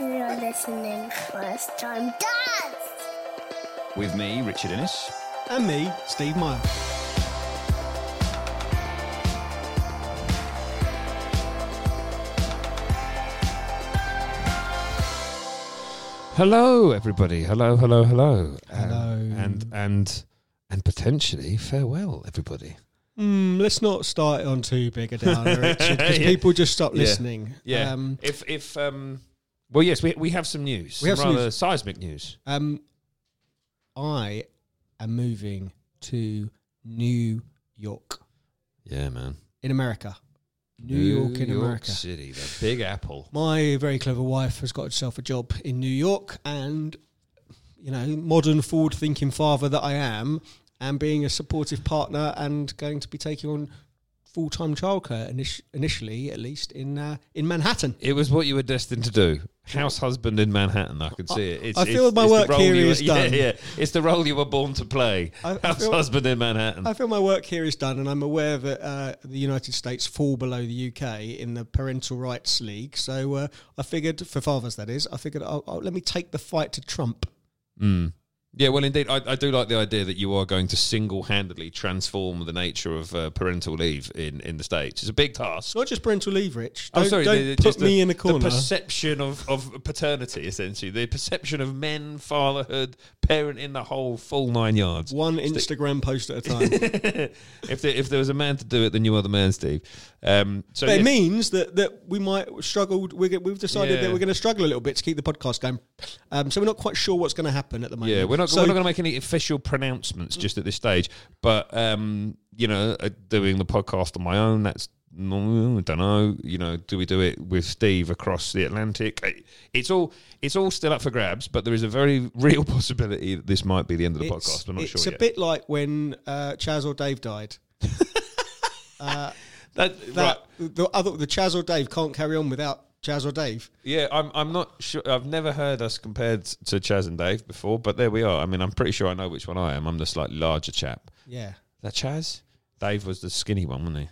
You're listening first time dads. With me, Richard Innes. And me, Steve Myall. Hello, everybody. Hello, hello, hello. Hello. Um, and and and potentially farewell, everybody. Mm, let's not start on too big a downer, Richard, because Yeah. people just stop Yeah. listening. Yeah. Um, if if um, well, yes, we we have some news. We have some rather news. seismic news. um, I am moving to New York Yeah, man. in America. New, York in America. City, the Big Apple. My very clever wife has got herself a job in New York, and you know, modern, forward-thinking father that I am, and being a supportive partner, and going to be taking on full-time childcare init- initially, at least in uh, in Manhattan. It was what you were destined to do. House husband in Manhattan. I can see it. It's, I feel it's- my it's work here you were- is done. Yeah, yeah. It's the role you were born to play. I- I House feel- husband in Manhattan. I feel my work here is done, and I'm aware that uh, the United States fall below the UK in the Parental Rights League. So uh, I figured, for fathers, that is, I figured, oh, oh, let me take the fight to Trump. Mm. Yeah, well, indeed, I, I do like the idea that you are going to single-handedly transform the nature of uh, parental leave in, in the states. It's a big task. Not just parental leave, Rich. I'm Don't, sorry, don't the- put me the, in a corner. The perception of, of paternity, essentially, the perception of men, fatherhood, parenting, the whole full nine yards. One Instagram post at a time. if there, if there was a man to do it, then you are the man, Steve. Um, so but it means that, that we might struggle. Go- we've decided Yeah. that we're going to struggle a little bit to keep the podcast going. Um, so we're not quite sure what's going to happen at the moment. yeah, we're not, So we're not going to make any official pronouncements just at this stage. But um, you know, uh, doing the podcast on my own, that's no, I don't know. You know, do we do it with Steve across the Atlantic? Uh, It's all it's all still up for grabs, but there is a very real possibility that this might be the end of the it's, podcast. I'm not it's sure It's a yet. bit like when uh, Chas or Dave died. that, That right. the other the Chas or Dave can't carry on without Chas or Dave. Yeah, I'm. I'm not sure. I've never heard us compared to Chas and Dave before, but there we are. I mean, I'm pretty sure I know which one I am. I'm the slightly larger chap. Yeah. Is that Chas? Dave was the skinny one, wasn't he?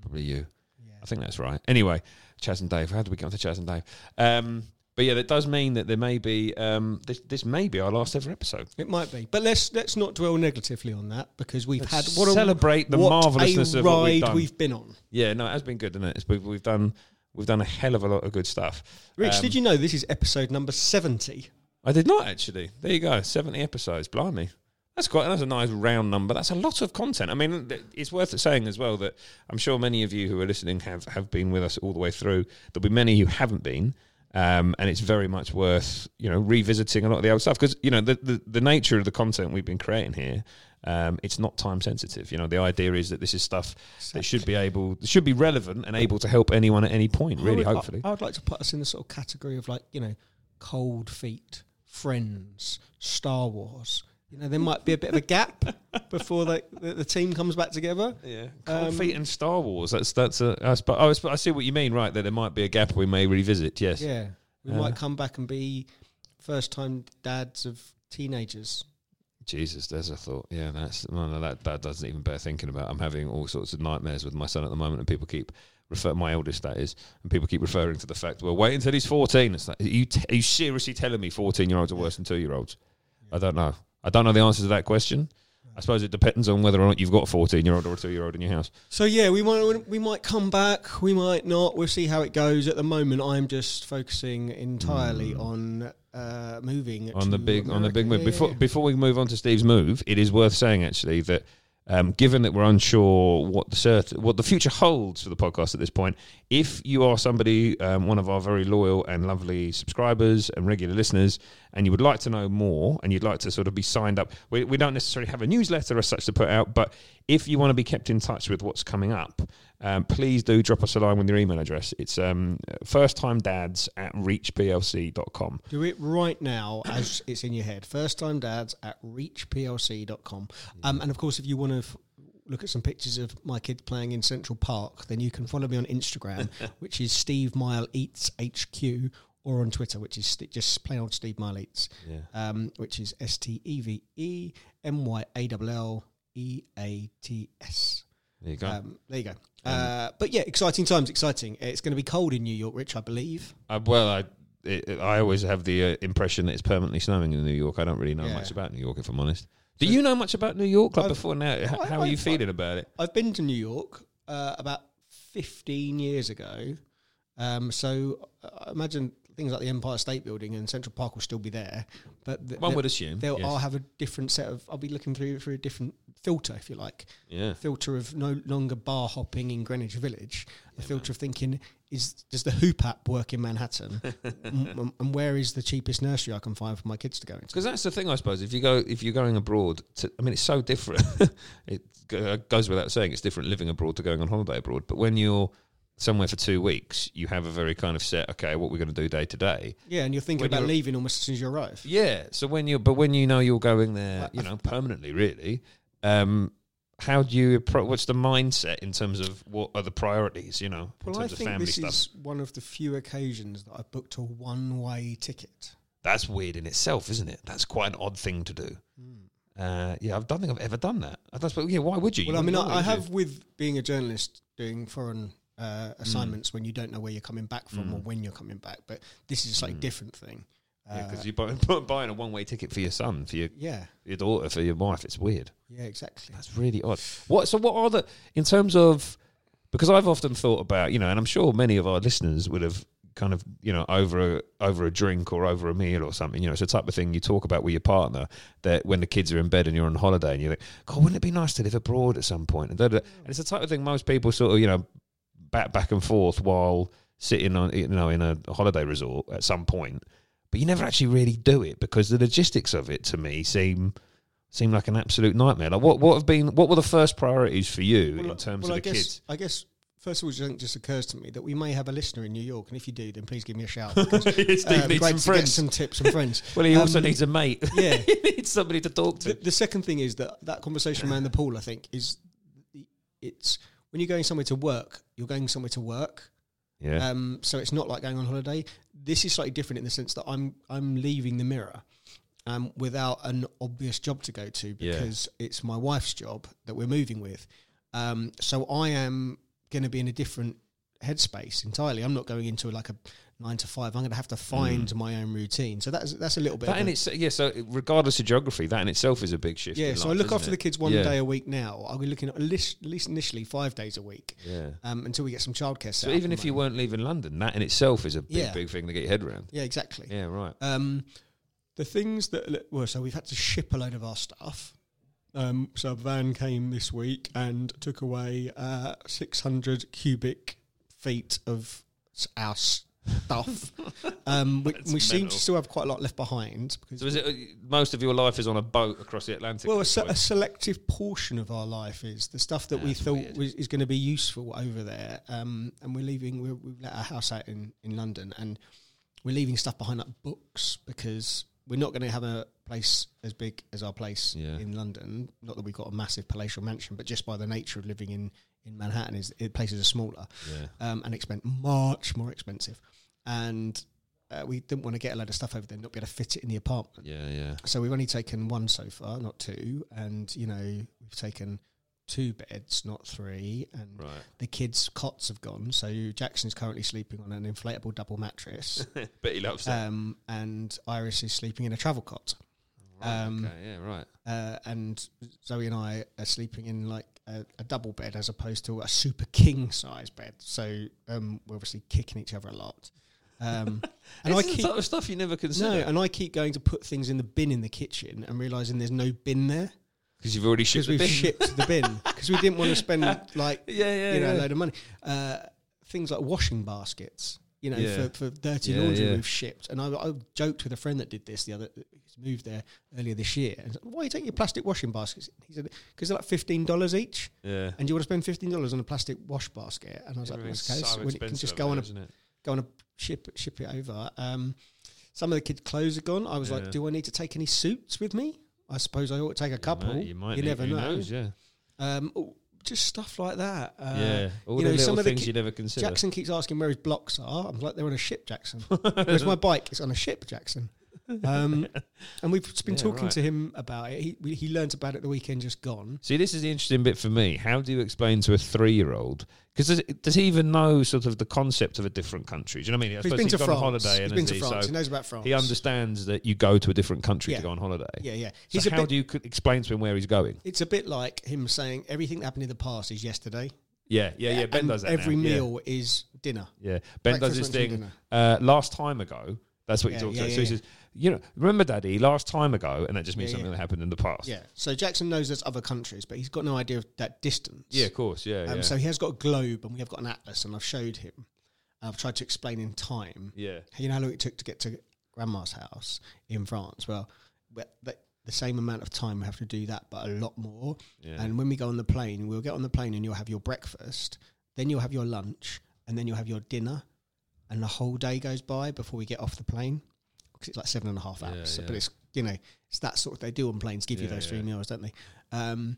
Probably you. I think that's right. Anyway, Chas and Dave. How did we get on to Chas and Dave? Um, but yeah, that does mean that there may be. Um, this, this may be our last ever episode. It might be, but let's let's not dwell negatively on that because we've Let's had what a, celebrate the what marvellousness a of what we've ride done. we've been on. Yeah, no, it has been good, isn't it? It's, we've, we've done. We've done a hell of a lot of good stuff. Rich, Um, did you know this is episode number seventy? I did not actually. There you go, seventy episodes. Blimey, that's quite. That's a nice round number. That's a lot of content. I mean, it's worth saying as well that I'm sure many of you who are listening have have been with us all the way through. There'll be many who haven't been. Um, and it's very much worth you know revisiting a lot of the old stuff. Because you know the, the the nature of the content we've been creating here um, it's not time sensitive. You know the idea is that this is stuff that should be able should be relevant and able to help anyone at any point really I would, hopefully. I, I would like to put us in the sort of category of like you know, cold feet, Friends, Star Wars. You know, there might be a bit of a gap before the, the, the team comes back together. Yeah, Cold Um, Feet and Star Wars. That's that's a. I, sp- oh, I sp- I see what you mean. Right, that there might be a gap we may revisit. Yes. Yeah, we Uh, might come back and be first time dads of teenagers. Jesus, there's a thought. Yeah, that's no, no, that that doesn't even bear thinking about. I'm having all sorts of nightmares with my son at the moment, and people keep refer my eldest that is, and people keep referring to the fact. Well, wait until he's 14. It's like, are you t- are you seriously telling me 14 year olds are worse than two year olds? I don't know. I don't know the answer to that question. I suppose it depends on whether or not you've got a 14 year old or a two year old in your house. So yeah, we might we might come back, we might not. We'll see how it goes. At the moment, I'm just focusing entirely on uh, moving on the big on the big move. Yeah, Before yeah. before we move on to Steve's move, it is worth saying actually that um, given that we're unsure what the cert- what the future holds for the podcast at this point, if you are somebody, um, one of our very loyal and lovely subscribers and regular listeners, and you would like to know more and you'd like to sort of be signed up, we, we don't necessarily have a newsletter as such to put out, but if you want to be kept in touch with what's coming up, um, please do drop us a line with your email address. It's um, firsttimedads at reachplc.com. Do it right now as it's in your head. First time dads at reachplc.com. Um, and of course, if you want to f- look at some pictures of my kids playing in Central Park, then you can follow me on Instagram, which is Steve Myall Eats HQ, or on Twitter, which is st- just plain old Steve Myall Eats, Yeah. um, which is S T E V E M Y A L L E A T S. There you go. Um, there you go. Uh, but yeah, exciting times, exciting. It's going to be cold in New York, Rich, I believe. Uh, well, I, it, it- I always have the uh, impression that it's permanently snowing in New York. I don't really know Yeah. much about New York, if I'm honest. Do you know much about New York? Like I've- before now, H- I- how are you feeling about it? I've been to New York uh, about 15 years ago. Um, so uh, I imagine things like the Empire State Building and Central Park will still be there. But th- One would assume. they'll yes. I'll have a different set of. I'll be looking through through a different filter, if you like, yeah. filter of no longer bar hopping in Greenwich Village. A filter of thinking is does the Hoop app work in Manhattan, and, and- where is the cheapest nursery I can find for my kids to go into? Because that's the thing, I suppose. If you go, if you're going abroad, to, I mean, it's so different. it go- goes without saying, it's different living abroad to going on holiday abroad. But when you're somewhere for two weeks, you have a very kind of set. Okay, what we're going to do day to day. Yeah, and you're thinking When about you're- leaving almost as soon as you arrive. Yeah. So when you're, but when you know you're going there, Well, you I know, permanently, really. Um, how do you appro- what's the mindset in terms of what are the priorities you know in Well, I terms of think family this stuff is one of the few occasions that I've booked a one-way ticket. that's weird in itself isn't it that's quite an odd thing to do uh, yeah i don't think i've ever done that I thought, yeah why would you You Well, I mean, I, I have with being a journalist doing foreign uh, assignments when you don't know where you're coming back from or when you're coming back, but this is a slightly different thing. yeah Uh, because you're buying, buying a one-way ticket for your son for your, yeah, your daughter for your wife it's weird yeah, exactly. That's really odd. What? So, what are the in terms of? Because I've often thought about you know, and I'm sure many of our listeners would have kind of you know over a over a drink or over a meal or something. You know, it's the type of thing you talk about with your partner that when the kids are in bed and you're on holiday and you're like, God, wouldn't it be nice to live abroad at some point? And, da, da, da. and it's the type of thing most people sort of you know back back and forth while sitting on you know in a holiday resort at some point. But you never actually really do it because the logistics of it to me seem seem like an absolute nightmare. Like what what have been what were the first priorities for you Well, in terms well, of I the guess, kids? I guess first of all, it just occurs to me that we may have a listener in New York, and if you do, then please give me a shout. because, uh, it'd be great to get some tips and friends. Well, he also Um, needs a mate. yeah. he needs somebody to talk The, to. the second thing is that that conversation around the pool, I think, is it's when you're going somewhere to work, you're going somewhere to work. Yeah, Um, so it's not like going on holiday. This is slightly different in the sense that I'm I'm leaving the mirror um, without an obvious job to go to Yeah. because it's my wife's job that we're moving with. Um, so I am going to be in a different headspace entirely. I'm not going into like a nine to five. I'm going to have to find my own routine. So that's that's a little bit. Mm. that in yeah. So regardless of geography, that in itself is a big shift. yeah, so I look after it? the kids one Yeah. day a week now. I'll be looking at least, at least initially five days a week Yeah. um, until we get some childcare. set So even if you weren't leaving London, that in itself is a big, Yeah. big thing to get your head around. yeah, exactly. Yeah, right. Um, the things that well, so we've had to ship a load of our stuff. Um, so a van came this week and took away uh, 600 cubic feet of our stuff. um, we, That's we seem to still have quite a lot left behind because So is it uh, most of your life is on a boat across the Atlantic? well, a, se- a selective portion of our life is the stuff that we thought was, is going to be useful over there. Um, and we're leaving. We're, we've let our house out in, in London, and we're leaving stuff behind like books because we're not going to have a place as big as our place Yeah. in London. Not that we've got a massive palatial mansion, but just by the nature of living in in Manhattan, is it, places are smaller yeah. um, and expend much more expensive, and. Uh, we didn't want to get a load of stuff over there, not be able to fit it in the apartment. Yeah, yeah. So we've only taken one so far, not two, and you know we've taken two beds, not three, and Right. the kids' cots have gone. So Jackson's currently sleeping on an inflatable double mattress, Bet he loves that. um, and Iris is sleeping in a travel cot, Right, um, okay, yeah, right. uh, and Zoe and I are sleeping in like a, a double bed as opposed to a super king size bed. So um, we're obviously kicking each other a lot. Um, and I keep stuff you never consider. no, and I keep going to put things in the bin in the kitchen and realizing there's no bin there because you've already because shipped we've the bin. shipped the bin because we didn't want to spend like Yeah, yeah, you know a load of money. Uh, things like washing baskets, you know, Yeah. for, for dirty Yeah, laundry yeah. we've shipped. And I, I joked with a friend that did this the other. He's moved there earlier this year. And said, Why are you taking your plastic washing baskets? He said because they're like fifteen dollars each, Yeah. and you want to spend fifteen dollars on a plastic wash basket. And I was like, okay, so so when it can just go on a it? go on a ship ship it over. Um, some of the kids' clothes are gone. I was Yeah. like, do I need to take any suits with me? I suppose I ought to take a You couple. might- You might. You never know. knows, yeah. Um, oh, just stuff like that. Uh, yeah. All you the know, some little of the things ki- you never consider. Jackson keeps asking where his blocks are. I'm like, they're on a ship, Jackson. Where's my bike? It's on a ship, Jackson. Um, and we've been Yeah, talking right. to him about it. He we- he learnt about it the weekend just gone. See, this is the interesting bit for me. How do you explain to a three-year-old? Because does, does he even know sort of the concept of a different country? Do you know what I mean? I He's been to gone France. on holiday, He's been to he? France. So he knows about France. he understands that you go to a different country Yeah. to go on holiday. Yeah, yeah. So He's a how bit. do you explain to him where he's going? it's a bit like him saying everything that happened in the past is yesterday. Yeah, yeah, yeah. Ben and does that. Every now. Yeah. meal is dinner. Yeah, Ben Breakfast, does this thing. Uh, last time ago, that's what Yeah, he talks yeah, about. yeah, so he says, you know, remember, Daddy, last time ago, and that just means Yeah, something yeah. that happened in the past. Yeah. So Jackson knows there's other countries, but he's got no idea of that distance. yeah, of course, yeah, Um, yeah. So he has got a globe, and we have got an atlas, and I've showed him. I've tried to explain in time. yeah, You know how long it took to get to Grandma's house in France? Well, we- the, the same amount of time we have to do that, but a lot more. yeah. And when we go on the plane, we'll get on the plane and you'll have your breakfast, then you'll have your lunch, and then you'll have your dinner, and the whole day goes by before we get off the plane because it's like seven and a half Yeah, hours. So- yeah. But it's you know it's that sort of they do on planes, give you Yeah, those three yeah. meals, don't they? Um,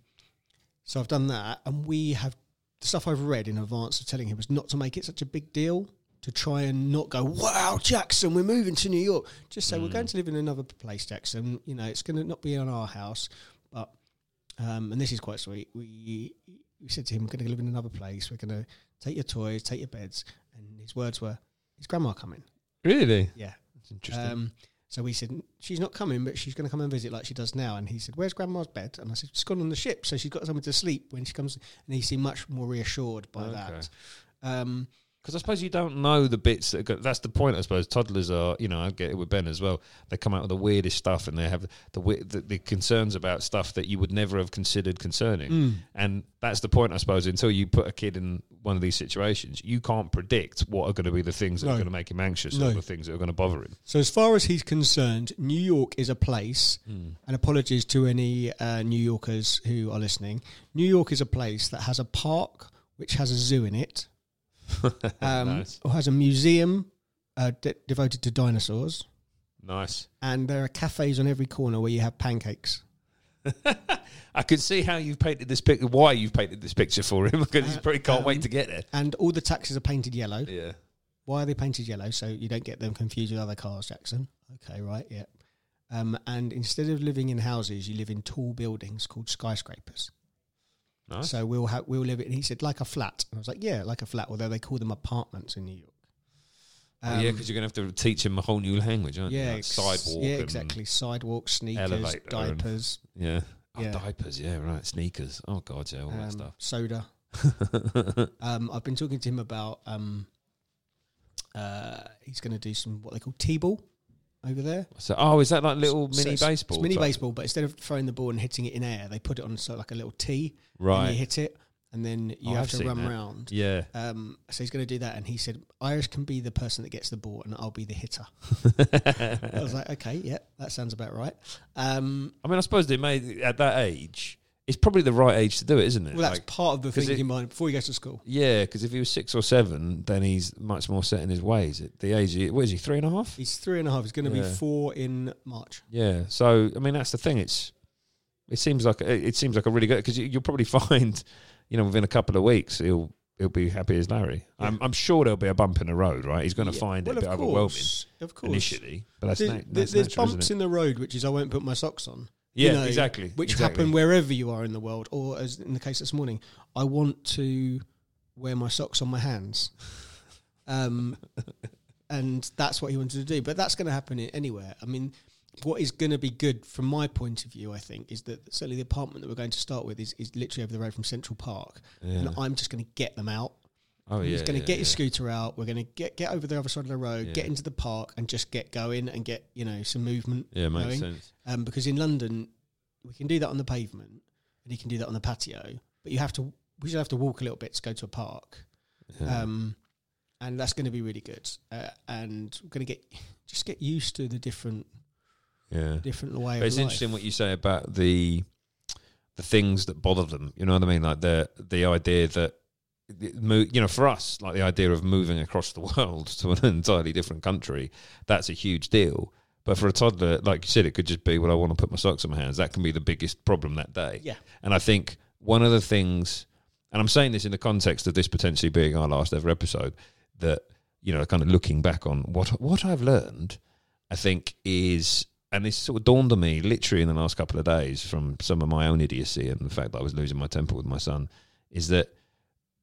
so I've done that, and we have the stuff I've read in advance of telling him was not to make it such a big deal. To try and not go, wow, Jackson, we're moving to New York. Just say we're Mm. going to live in another place, Jackson. You know, it's going to not be on our house, but um, and this is quite sweet. We we said to him, "We're going to live in another place. We're going to take your toys, take your beds." And his words were, "Is Grandma coming?" really, Yeah. Interesting. Um, so we said, "She's not coming, but she's going to come and visit like she does now." And he said, "Where's Grandma's bed?" And I said, "She's gone on the ship, so she's got somewhere to sleep when she comes." And he seemed much more reassured by Okay. that. Um, Because I suppose you don't know the bits that go, that's the point. I suppose toddlers are, you know, I get it with Ben as well. They come out with the weirdest stuff, and they have the the, the concerns about stuff that you would never have considered concerning. Mm. And that's the point, I suppose. Until you put a kid in one of these situations, you can't predict what are going to be the things that No. are going to make him anxious No. or the things that are going to bother him. So, as far as he's concerned, New York is a place, and apologies to any uh, New Yorkers who are listening. New York is a place that has a park which has a zoo in it, um, Nice. has a museum uh, de- devoted to dinosaurs, Nice. and there are cafes on every corner where you have pancakes. I can see how you've painted this picture. Why you've painted this picture for him because he Uh, probably can't um, wait to get there. And all the taxis are painted yellow. Yeah. Why are they painted yellow? So you don't get them confused with other cars, Jackson. Okay, right, yeah. Um, and instead of living in houses, you live in tall buildings called skyscrapers. Nice. So we'll ha- we'll live it. And he said like a flat. And I was like, yeah, like a flat. Although they call them apartments in New York. Oh, yeah, Um, because you're going to have to teach him a whole new language, aren't you? yeah, Like ex- sidewalk. Yeah, exactly. Sidewalk, sneakers, elevator and- diapers, Yeah. Oh, Yeah. diapers. Yeah, right. Sneakers. Oh God, yeah, all that um, stuff. soda. um, I've been talking to him about. Um, uh, he's going to do some what they call t-ball over there. So, oh, is that like little So mini it's- baseball? It's mini type? baseball, but instead of throwing the ball and hitting it in air, they put it on sort of like a little tee. And Right. you hit it, and then you Oh, have I've to run that. round. Yeah. Um, so he's going to do that, and he said Iris can be the person that gets the ball, and I'll be the hitter. I was like, okay, yeah, that sounds about right. Um, I mean, I suppose they may at that age. It's probably the right age to do it, isn't it? well, that's Like, part of the thinking it- mind before he goes to school. yeah, because if he was six or seven, then he's much more set in his ways. At the age, what is he? Three and a half. He's three and a half. He's going to Yeah. be four in March. Yeah. So I mean, that's the thing. It's it seems like it seems like a really good because you, you'll probably find, you know, within a couple of weeks he'll he'll be happy as Larry. I'm I'm sure there'll be a bump in the road, right? He's going to Yeah. find well, it a bit of overwhelming of course. initially, but that's, There- na- that's there's natural, bumps in the road, which is I won't put my socks on. Yeah, you know, exactly. Which exactly. happen wherever you are in the world, or as in the case this morning, I want to wear my socks on my hands. Um, and that's what he wanted to do. But that's going to happen anywhere. I mean, what is going to be good from my point of view, I think, is that certainly the apartment that we're going to start with is, is literally over the road from Central Park. Yeah. And I'm just going to get them out. Oh yeah. He's going to yeah, get yeah. his scooter out. We're going to get get over the other side of the road, get into the park, and just get going and get you know some movement. Yeah, makes going. sense. Um, because in London, we can do that on the pavement, and you can do that on the patio. But you have to, we should have to walk a little bit to go to a park, um, and that's going to be really good. Uh, and we're going to get just get used to the different yeah. different way But of it's life. interesting what you say about the the things that bother them. You know what I mean? Like the the idea that you know, for us, like the idea of moving across the world to an entirely different country, that's a huge deal. But for a toddler, like you said, it could just be, well, I want to put my socks on my hands. That can be the biggest problem that day. Yeah. And I think one of the things, and I'm saying this in the context of this potentially being our last ever episode, that you know, kind of looking back on what what I've learned, I think is, and this sort of dawned on me literally in the last couple of days from some of my own idiocy and the fact that I was losing my temper with my son, is that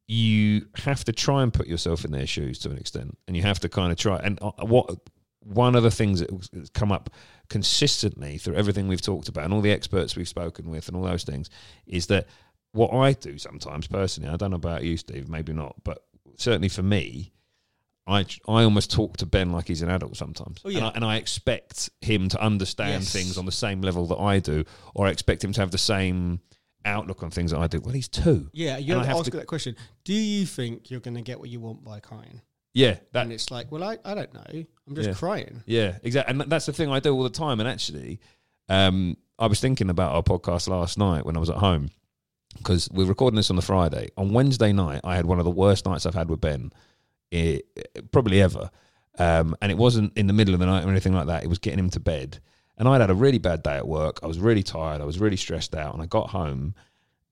you have to try and put yourself in their shoes to an extent, and you have to kind of try. And uh, what one of the things that come up consistently through everything we've talked about and all the experts we've spoken with and all those things is that what I do sometimes personally, I don't know about you, Steve, maybe not, but certainly for me, I I almost talk to Ben like he's an adult sometimes, Oh, yeah. and, I, and I expect him to understand Yes. things on the same level that I do, or I expect him to have the same outlook on things that I do. Well, he's two. Yeah, you And have to ask to- that question. Do you think you're going to get what you want by crying? Yeah, that And it's like, well, I, I don't know. I'm just Yeah. crying. Yeah, exactly. And that's the thing I do all the time. And actually, um, I was thinking about our podcast last night when I was at home because we're recording this on the Friday. On Wednesday night, I had one of the worst nights I've had with Ben, eh, probably ever. Um, and it wasn't in the middle of the night or anything like that. It was getting him to bed. And I'd had a really bad day at work. I was really tired. I was really stressed out. And I got home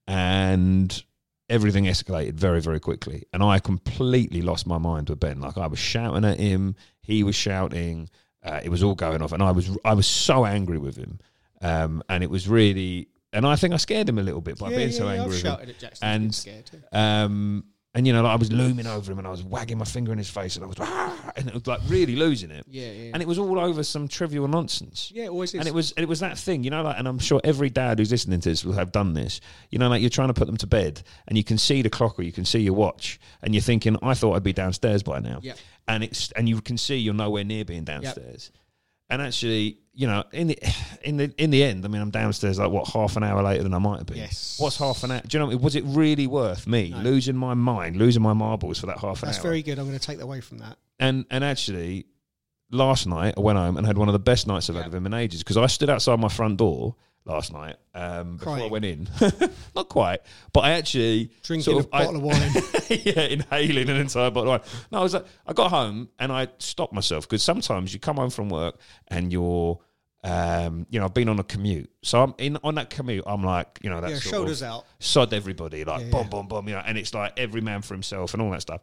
and everything escalated very, very quickly. And I completely lost my mind with Ben. Like I was shouting at him, he was shouting. Uh, it was all going off, and I was I was so angry with him, um, and it was really. And I think I scared him a little bit by yeah, being yeah, so angry I've with him. shouted at Jackson. And- And scared. too. Um, and you know, like I was looming over him, and I was wagging my finger in his face, and I was, "Ah," and it was like really losing it. Yeah, yeah. And it was all over some trivial nonsense. yeah, it always is. And it was and it was that thing, you know, like, and I'm sure every dad who's listening to this will have done this. You know, like you're trying to put them to bed, and you can see the clock or you can see your watch, and you're thinking, I thought I'd be downstairs by now. Yeah. And it's and you can see you're nowhere near being downstairs. And actually, you know, in the in the in the end, I mean, I'm downstairs like what half an hour later than I might have been. Yes. What's half an hour? Do you know? what I mean? Was it really worth me No. losing my mind, losing my marbles for that half an That's hour? That's very good. I'm going to take that away from that. And and actually, last night I went home and had one of the best nights I've had Yeah. with him in ages because I stood outside my front door last night um, before I went in. Not quite, but I actually Drinking sort a of- I- bottle of wine. yeah, inhaling an entire bottle of wine. No, I was like, I got home and I stopped myself because sometimes you come home from work and you're. Um, you know, I've been on a commute, so I'm in on that commute. I'm like, you know, that yeah, shoulders of, out. sod everybody, like Yeah, boom, yeah. boom, boom, you know, and it's like every man for himself and all that stuff.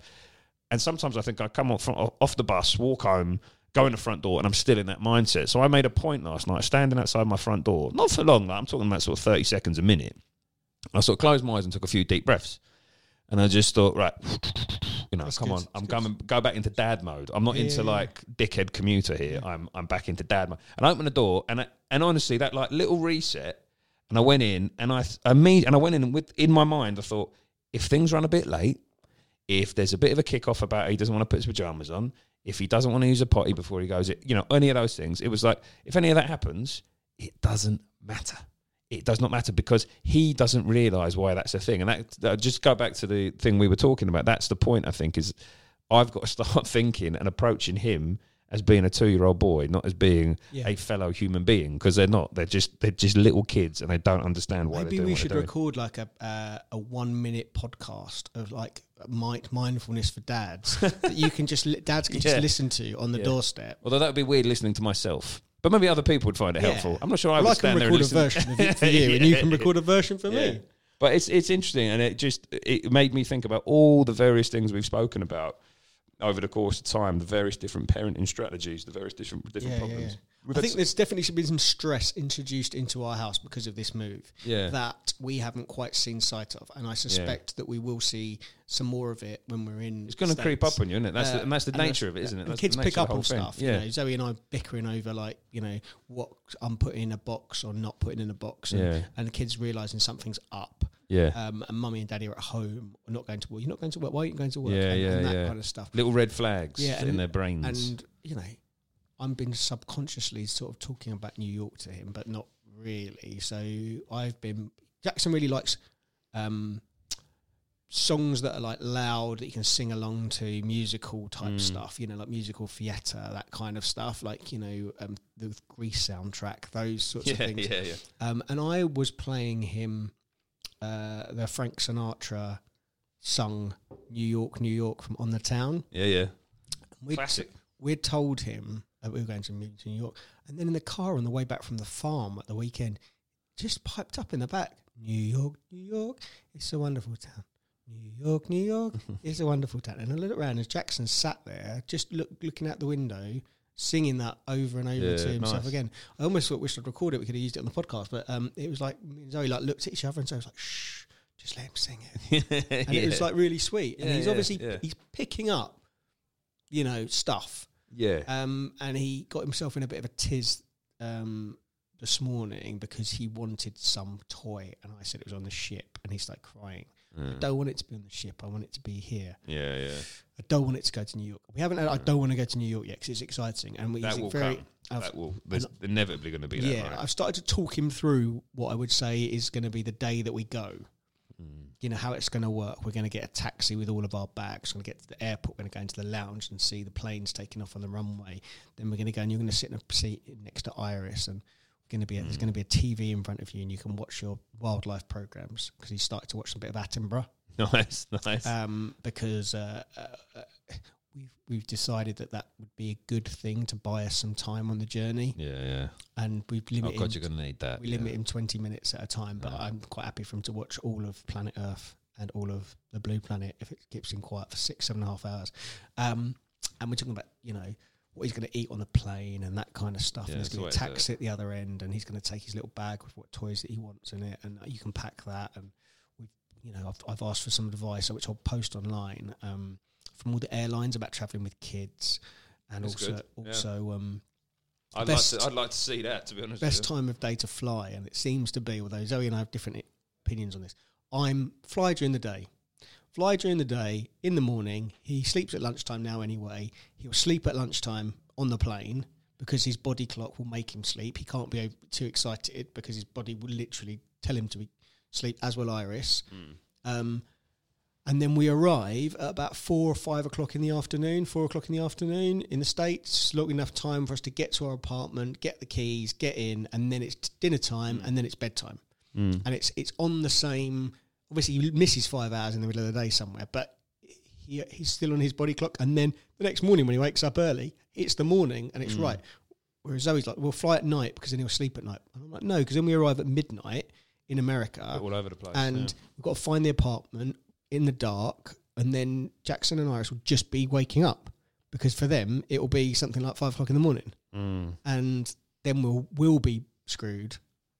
And sometimes I think I come off, off the bus, walk home, go in the front door, and I'm still in that mindset. So I made a point last night, standing outside my front door, not for long, like I'm talking about sort of 30 seconds a minute. I sort of closed my eyes and took a few deep breaths. And I just thought, right, you know, That's come good, on, that's I'm good. going go back into dad mode. I'm not Yeah, into yeah, yeah. like dickhead commuter here. I'm I'm back into dad mode. And I opened the door, and I, and honestly, that like little reset, and I went in, and I I made, and I went in with in my mind, I thought, if things run a bit late, if there's a bit of a kick off about he doesn't want to put his pajamas on, if he doesn't want to use a potty before he goes, it, you know, any of those things, it was like if any of that happens, it doesn't matter. It does not matter because he doesn't realise why that's a thing. And that, that just go back to the thing we were talking about. That's the point. I think is I've got to start thinking and approaching him as being a two-year-old boy, not as being Yeah. a fellow human being, because they're not. They're just they're just little kids and they don't understand why. Maybe we should record like a uh, a one minute podcast of like mind mindfulness for dads that you can just li- dads can Yeah. just listen to on the Yeah. doorstep. Although that would be weird listening to myself. But maybe other people would find it Yeah. helpful. I'm not sure I Well, would I can stand there and record a listen. version of it for you, and you can Yeah. record a version for Yeah. me. But it's it's interesting, and it just it made me think about all the various things we've spoken about over the course of time, the various different parenting strategies, the various different different Yeah, yeah, problems. yeah. I think there's definitely been some stress introduced into our house because of this move Yeah. that we haven't quite seen sight of, and I suspect that we will see some more of it when we're in. it's going to creep up on you, isn't it? That's the, Uh, and that's the and nature that's- of it, isn't it? That's kids the pick up on thing. stuff. Yeah. You know, Zoe and I bickering over like you know what I'm putting in a box or not putting in a box, and, Yeah. and the kids realizing something's up. yeah. Um, and mummy and daddy are at home, or not going to work. You're not going to work. Why aren't you going to work? Yeah, and, yeah, and that yeah. kind of stuff. Little red flags Yeah, in their brains. And you know, I'm been subconsciously sort of talking about New York to him, but not really. So I've been. Jackson really likes um, songs that are like loud that you can sing along to, musical type Mm. stuff. You know, like musical theatre, that kind of stuff. Like you know, um, the Grease soundtrack, those sorts yeah, of things. yeah, yeah. Um, and I was playing him uh, the Frank Sinatra sung "New York, New York" from On the Town. Yeah, yeah. We'd, Classic. we'd told him that we were going to to New York, and then in the car on the way back from the farm at the weekend, just piped up in the back, "New York, New York, it's a wonderful town." New York, New York, it's a wonderful town. And I looked around as Jackson sat there, just look, looking out the window singing that over and over Yeah, to himself nice. again. I almost thought wished I'd recorded it. We could have used it on the podcast, but um, it was like Zoe like looked at each other and Zoe was like, "Shh, just let him sing it." And it was like really sweet. And Yeah, he's obviously yeah. he's picking up, you know, stuff. Yeah, Um, and he got himself in a bit of a tiz um, this morning because he wanted some toy, and I said it was on the ship, and he started crying. I don't want it to be on the ship. I want it to be here. yeah, yeah. I don't want it to go to New York. We haven't. I don't want to go to New York yet because it's exciting, and we That will very. come. I've- that will. There's inevitably going to be that. yeah, right? I've started to talk him through what I would say is going to be the day that we go. Mm. You know how it's going to work. We're going to get a taxi with all of our bags. We're going to get to the airport. We're going to go into the lounge and see the planes taking off on the runway. Then we're going to go and you're going to sit in a seat next to Iris and we're going to be there's going to be a TV in front of you and you can watch your wildlife programs because he started to watch a bit of Attenborough Nice, nice. um, because uh, uh, uh, we've we've decided that that would be a good thing to buy us some time on the journey, yeah, yeah. and we've Oh. God, you're going to need that. we yeah. limit him twenty minutes at a time, but. I'm quite happy for him to watch all of Planet Earth and all of the Blue Planet if it keeps him quiet for six seven and a half hours. Um, and we're talking about you know what he's going to eat on the plane and that kind of stuff. Yeah, and there's that's going to a taxi at the other end, and he's going to take his little bag with what toys that he wants in it, and you can pack that. And you know I've, I've asked for some advice, which I'll post online um, from all the airlines about traveling with kids, and That's also good, yeah. also. Um, I'd best- like to. I'd like to see that. To be honest, best time of day to fly, and it seems to be, although Zoe and I have different opinions on this. I'm fly during the day. Fly during the day in the morning. He sleeps at lunchtime now anyway. He'll sleep at lunchtime on the plane because his body clock will make him sleep. He can't be too excited because his body will literally tell him to be sleep, as will Iris. Um, and then we arrive at about four or five o'clock in the afternoon, four o'clock in the afternoon in the States, long enough time for us to get to our apartment, get the keys, get in, and then it's dinner time mm. and then it's bedtime. Mm. And it's it's on the same obviously he misses five hours in the middle of the day somewhere, but he, he's still on his body clock. And then the next morning when he wakes up early, it's the morning and it's mm. right. Whereas Zoe's like, we'll fly at night because then he'll sleep at night. And I'm like, no, because then we arrive at midnight in America all over the place. and yeah. we've got to find the apartment in the dark, and then Jackson and Iris will just be waking up because for them it will be something like five o'clock in the morning, Mm, and then we'll we'll be screwed.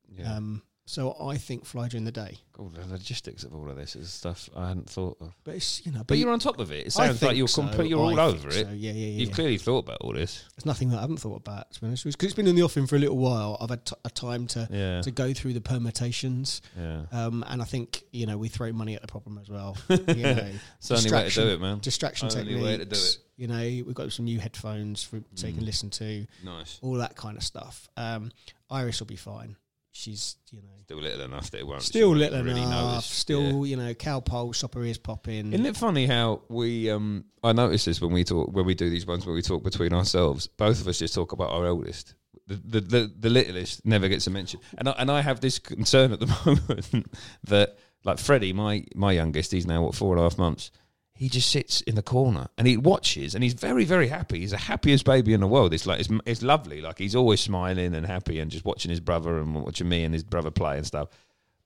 yeah. Um, so I think fly during the day, God, the logistics of all of this is stuff I hadn't thought of. but it's you know, But you're on top of it. It sounds like you're so. complete. You're I all over so. it. Yeah, yeah, yeah. You've yeah. clearly thought about all this. It's nothing that I haven't thought about. To be honest, because it's been in the offing for a little while. I've had t- a time to Yeah, to go through the permutations, yeah. um, and I think you know we throw money at the problem as well. You know, It's the only way to distraction- do it, man. distraction Only techniques. way to do it. You know, we've got some new headphones for, so you can Mm. listen to Nice. all that kind of stuff. Um, Iris will be fine. She's you know Still little enough that it won't. still won't little really enough. notice. Still you know Calpol, stop her ears popping. Isn't it funny how we? Um, I notice this when we talk when we do these ones where we talk between ourselves. Both of us just talk about our eldest. The the the, the littlest never gets a mention, and I, and I have this concern at the moment that like Freddie, my my youngest, he's now what four and a half months. He just sits in the corner and he watches, and he's very very happy. He's the happiest baby in the world. It's like it's it's lovely. Like he's always smiling and happy, and just watching his brother and watching me and his brother play and stuff.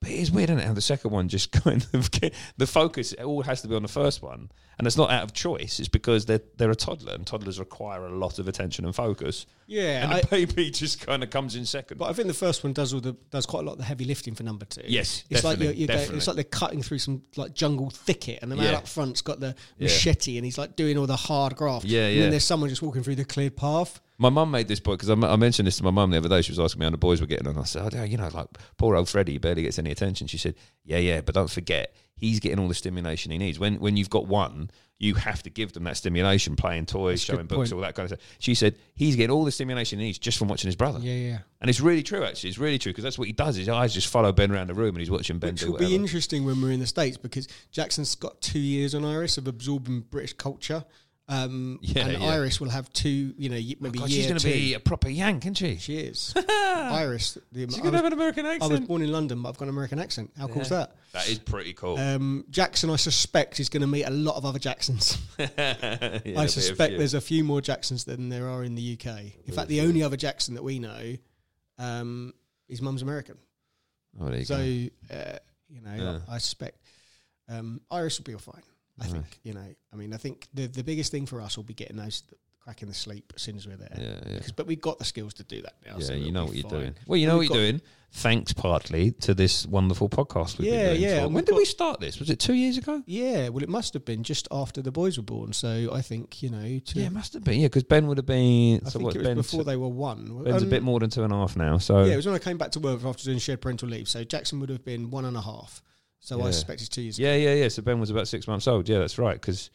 But it is weird, isn't it? How the second one just kind of the focus it all has to be on the first one, and it's not out of choice. It's because they're they're a toddler, and toddlers require a lot of attention and focus. yeah, And I, the baby just kind of comes in second. but I think the first one does all the does quite a lot of the heavy lifting for number two. Yes, it's like you're, you're going, it's like they're cutting through some like jungle thicket, and the man Yeah. up front's got the Yeah. machete, and he's like doing all the hard graft. Yeah, And yeah. then there's someone just walking through the cleared path. My mum made this point because I, m- I mentioned this to my mum the other day. She was asking me how the boys were getting on. I said, "Oh, you know, like poor old Freddie barely gets any attention." She said, "Yeah, yeah, but don't forget, he's getting all the stimulation he needs. When when you've got one, you have to give them that stimulation, playing toys, That's showing books, point. all that kind of stuff." She said, "He's getting all the stimulation he needs just from watching his brother." Yeah, yeah. And it's really true, actually. It's really true because that's what he does. His eyes just follow Ben around the room and he's watching Ben Which do will be interesting when we're in the States because Jackson's got two years on Iris of absorbing British culture. Um, Yeah, and yeah. Iris will have two, you know, y- maybe God, year she's going to be a proper Yank, isn't she? She is. Iris. The, She's going to have an American accent. I was born in London, but I've got an American accent. How cool is that? That is pretty cool. Um, Jackson, I suspect, is going to meet a lot of other Jacksons. Yeah, I a suspect few. there's a few more Jacksons than there are in the UK. In fact, the only other Jackson that we know um, his mum's American. Oh, there you So, go. uh, you know, Yeah. I, I suspect um, Iris will be all fine. I think, you know, I mean, I think the the biggest thing for us will be getting those cracking the sleep as soon as we're there. Yeah, yeah. But we've got the skills to do that now. Yeah, so you know what you're doing. Well, you know what you're doing. Thanks partly to this wonderful podcast we've Yeah, yeah, When did we start this? Was it two years ago? Yeah, well, it must have been just after the boys were born. So I think you know. To, Yeah, it must have been. Yeah, because Ben would have been. I so think what? it was Ben, before they were one. Ben's a Um, bit more than two and a half now. So Yeah, it was when I came back to work after doing shared parental leave. So Jackson would have been one and a half. So I Yeah. suspect it's two years. Yeah, yeah, yeah. So Ben was about six months old. Yeah, that's right. Because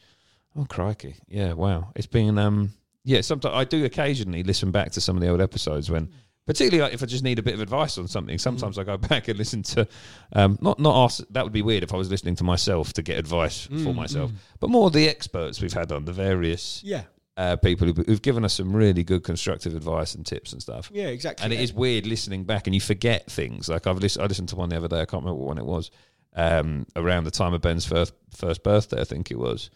oh crikey, yeah, wow. It's been um, yeah. Sometimes I do occasionally listen back to some of the old episodes when, particularly like if I just need a bit of advice on something. Sometimes I go back and listen to, um, not not ask. That would be weird if I was listening to myself to get advice for Mm, myself, mm. but more the experts we've had on the various Yeah, uh, people who've, who've given us some really good constructive advice and tips and stuff. yeah, exactly. And it is weird listening back, and you forget things. Like I've listened, I listened to one the other day. I can't remember what one it was. Um, around the time of Ben's first first birthday, I think it was,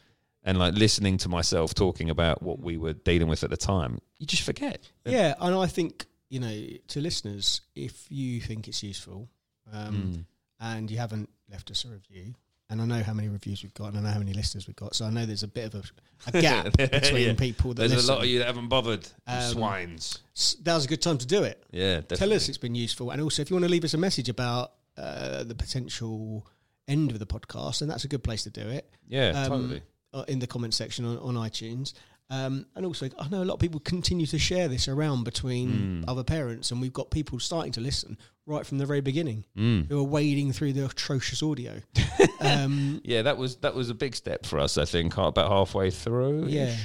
and like listening to myself talking about what we were dealing with at the time, you just forget. Yeah, and I think you know to listeners, if you think it's useful, um, Mm. and you haven't left us a review, and I know how many reviews we've got, and I know how many listeners we've got, so I know there's a bit of a, a gap between Yeah. people that There's listen. a lot of you that haven't bothered. Um, swines. S- Now's a good time to do it. Yeah, definitely. Tell us it's been useful, and also if you want to leave us a message about uh, the potential end of the podcast, and that's a good place to do it. Yeah, um, totally. uh, in the comment section on, on iTunes. Um, and also, I know a lot of people continue to share this around between Mm. other parents, and we've got people starting to listen right from the very beginning Mm. who are wading through the atrocious audio. um, Yeah, that was that was a big step for us. I think about halfway through. yeah,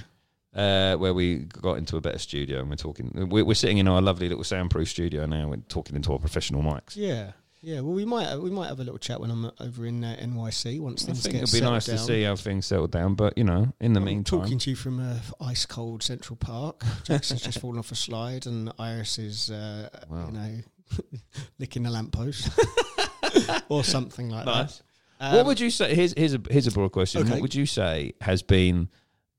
uh, where we got into a better studio and we're talking. We're, we're sitting in our lovely little soundproof studio now. We're talking into our professional mics. yeah, yeah. Well, we might we might have a little chat when I'm over in uh, NYC once things get it'd be nice down. to see how things settle down. But you know, in the I'm meantime, talking to you from uh, ice cold Central Park. Jackson's just fallen off a slide, and Iris is, uh, Wow. you know, licking a lamppost or something like Nice. that. what Um, would you say? Here's here's a here's a broad question. Okay. What would you say has been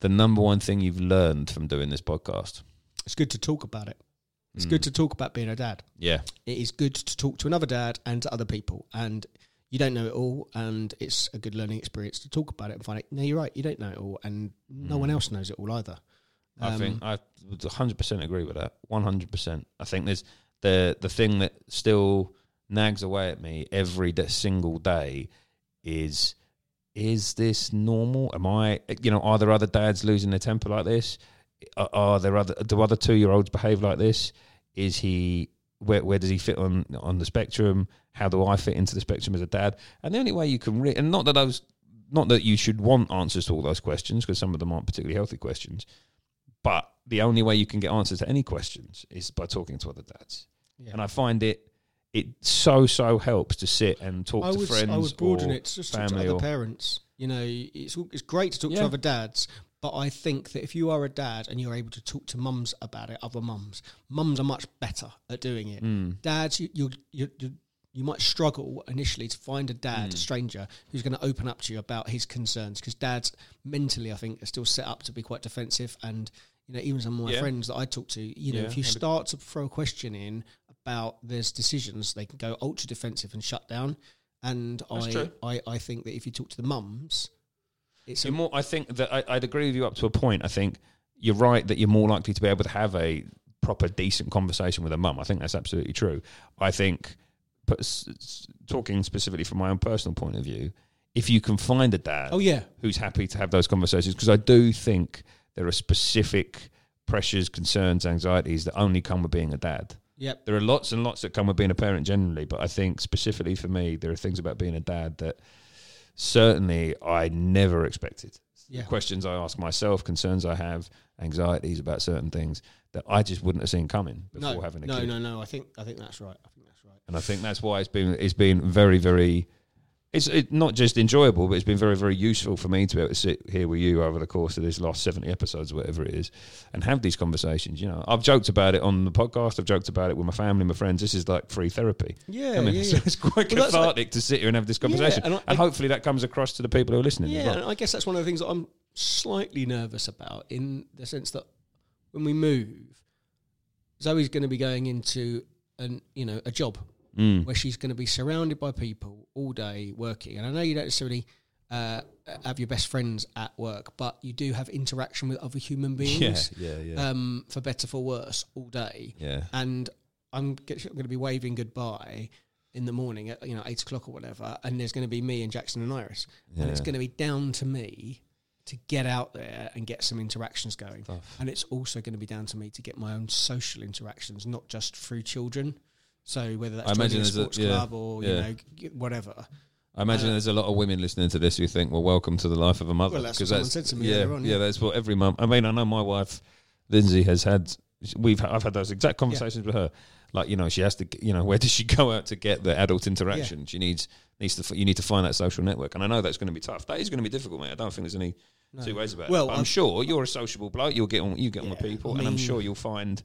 the number one thing you've learned from doing this podcast? It's good to talk about it. It's Mm. good to talk about being a dad. Yeah, It is good to talk to another dad and to other people. And you don't know it all, and it's a good learning experience to talk about it and find out. No, you're right. You don't know it all, and no one Mm. else knows it all either. I Um, think I would 100 percent agree with that. 100. percent I think there's the the thing that still nags away at me every single day is is this normal? Am I you know are there other dads losing their temper like this? Are, are there other do other two year olds behave like this? Is he where where does he fit on on the spectrum? How do I fit into the spectrum as a dad? And the only way you can re- and not that those not that you should want answers to all those questions because some of them aren't particularly healthy questions. But the only way you can get answers to any questions is by talking to other dads. yeah. And I find it it so so helps to sit and talk I to would, friends I would broaden or it just to other or parents. You know, it's all- it's great to talk Yeah. to other dads, but I think that if you are a dad and you're able to talk to mums about it, other mums, mums are much better at doing it. Mm. Dads, you you you, you you might struggle initially to find a dad, Mm. a stranger, who's going to open up to you about his concerns because dads mentally, I think, are still set up to be quite defensive. And you know, even some of my Yeah. friends that I talk to, you know, Yeah, if you start to throw a question in about there's decisions, they can go ultra defensive and shut down. And That's I, true. I, I think that if you talk to the mums, it's You're more, I think that I, I'd agree with you up to a point. I think you're right that you're more likely to be able to have a proper, decent conversation with a mum. I think that's absolutely true. I think, but s- s- talking specifically from my own personal point of view, if you can find a dad oh yeah, who's happy to have those conversations, because I do think there are specific pressures, concerns, anxieties that only come with being a dad. yep, There are lots and lots that come with being a parent generally, but I think specifically for me, there are things about being a dad that certainly I never expected. yeah. Questions I ask myself, concerns I have, anxieties about certain things that I just wouldn't have seen coming before No, having a no, kid. no, no. I think I think that's right. I think that's right. And I think that's why it's been it's been very very it's it, not just enjoyable, but it's been very very useful for me to be able to sit here with you over the course of this last seventy episodes, or whatever it is, and have these conversations. You know, I've joked about it on the podcast. I've joked about it with my family, my friends. This is like free therapy. Yeah, I mean, yeah, it's, yeah. it's quite Well, that's like- cathartic to sit here and have this conversation, and and, I- I- hopefully that comes across to the people who are listening. Yeah, well. and I guess that's one of the things that I'm slightly nervous about in the sense that when we move, Zoe's going to be going into an you know a job Mm. where she's going to be surrounded by people all day working, and I know you don't necessarily uh, have your best friends at work, but you do have interaction with other human beings. yeah, yeah. Um, for better for worse, all day. yeah. And I'm, going to be waving goodbye in the morning at you know eight o'clock or whatever, and there's going to be me and Jackson and Iris, and it's going to be down to me to get out there and get some interactions going. And it's also going to be down to me to get my own social interactions, not just through children. So whether that's I imagine a there's a- sports yeah, club or yeah. you know whatever. I imagine Uh, there's a lot of women listening to this who think, "Well, welcome to the life of a mother." Well, that's what someone said to me yeah, earlier on, yeah, yeah. that's what every mum. I mean, I know my wife, Lindsay, has had. We've I've had those exact conversations with her. Like you know, she has to. You know, where does she go out to get the adult interaction? She needs needs to. You need to find that social network, and I know that's going to be tough. That is going to be difficult, mate. I don't think there's any two ways about Well, it. Well, I'm, I'm- sure you're a sociable bloke. You'll get on. You get on with people, I and I'm sure you'll find.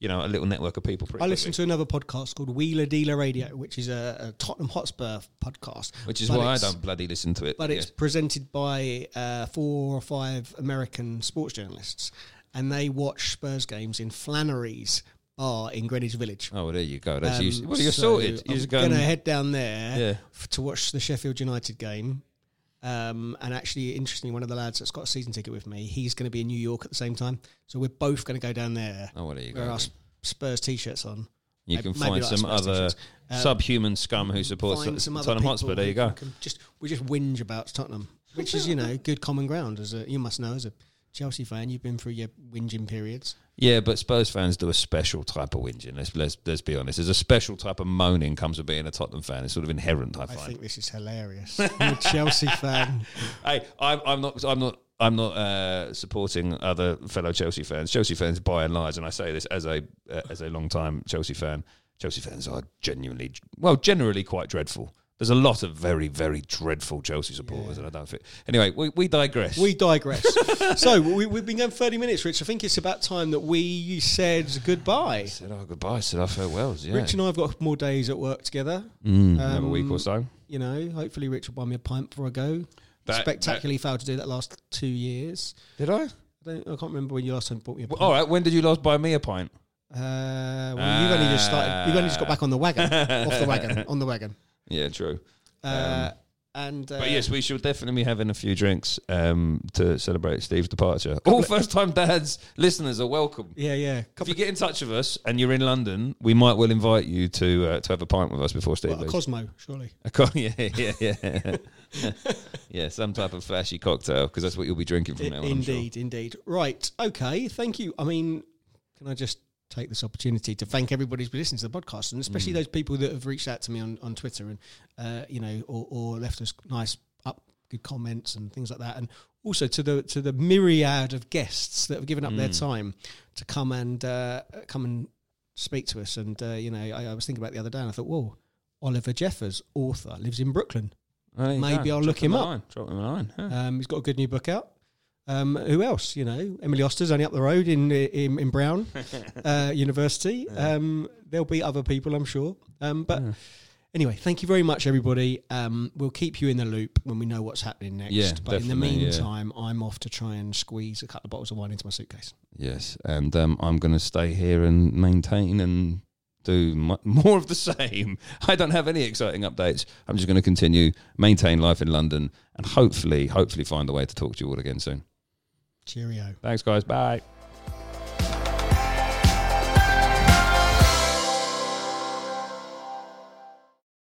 You know, a little network of people. I listened to another podcast called Wheeler Dealer Radio, which is a, a Tottenham Hotspur podcast, which is why I don't bloody listen to it. But Yeah. it's presented by uh, four or five American sports journalists, and they watch Spurs games in Flannery's bar in Greenwich Village. Oh, well, there you go. That's Um, you. Well, you're so sorted. You I'm going to head down there Yeah. f- to watch the Sheffield United game. Um, and actually, interestingly, one of the lads that's got a season ticket with me, he's going to be in New York at the same time. So we're both going to go down there. Oh, well, there you Wear go. our Spurs t-shirts on. You can maybe find some Spurs other t-shirts. Um, subhuman scum who supports Find some other Tottenham people Hotspur. There you who go. can Just we just whinge about Tottenham, which is you know good common ground. As a, you must know, as a Chelsea fan, you've been through your whinging periods. Yeah, but Spurs fans do a special type of whinging. Let's let's let's be honest. There's a special type of moaning comes with being a Tottenham fan. It's sort of inherent. I I find. think this is hilarious. I'm a Chelsea fan. hey, I'm, I'm not. I'm not. I'm not uh, supporting other fellow Chelsea fans. Chelsea fans, by and large, and I say this as a uh, as a long time Chelsea fan. Chelsea fans are genuinely, well, generally quite dreadful. There's a lot of very, very dreadful Chelsea supporters, and I don't think. Anyway, we, we digress. We digress. so we, we've been going 30 minutes, Rich. I think it's about time that we said goodbye. said our goodbye, said our farewells. Yeah, Rich and I have got more days at work together. Mm, another week Um, or so. You know, hopefully Rich will buy me a pint before I go. That- Spectacularly failed to do that last two years. Did I? I, don't, I can't remember when you last time bought me a Well, pint. all right. When did you last buy me a pint? Uh, well, you've only just started. You've only just got back on the wagon, off the wagon, on the wagon. Yeah, true. Uh, and uh, But yes, we should definitely be having a few drinks um, to celebrate Steve's departure. All first-time dads listeners are welcome. yeah, yeah. If you get in touch with us and you're in London, we might well invite you to uh, to have a pint with us before Steve Well, a. Cosmo, surely. A co- yeah, yeah, yeah, yeah. Some type of flashy cocktail because that's what you'll be drinking from now on. I'm sure. indeed, indeed. Right. Okay. Thank you. I mean, can I just take this opportunity to thank everybody who's been listening to the podcast, and Mm. especially those people that have reached out to me on, on Twitter and uh, you know, or, or left us nice up good comments and things like that, and also to the to the myriad of guests that have given up their Mm. time to come and uh, come and speak to us. And uh, you know, I, I was thinking about the other day, and I thought, whoa, Oliver Jeffers, author, lives in Brooklyn. Maybe go. I'll Drop look him up. line. Drop him a line. yeah. Um, he's got a good new book out. Um, who else? You know, Emily Oster's only up the road in in, in Brown uh, University. Um, there'll be other people, I'm sure. Um, but anyway, thank you very much, everybody. Um, we'll keep you in the loop when we know what's happening next. Yeah, but in the definitely, yeah. meantime, I'm off to try and squeeze a couple of bottles of wine into my suitcase. Yes, and um, I'm going to stay here and maintain and do mu- more of the same. I don't have any exciting updates. I'm just going to continue maintain life in London and hopefully, hopefully find a way to talk to you all again soon. Cheerio. Thanks, guys. Bye.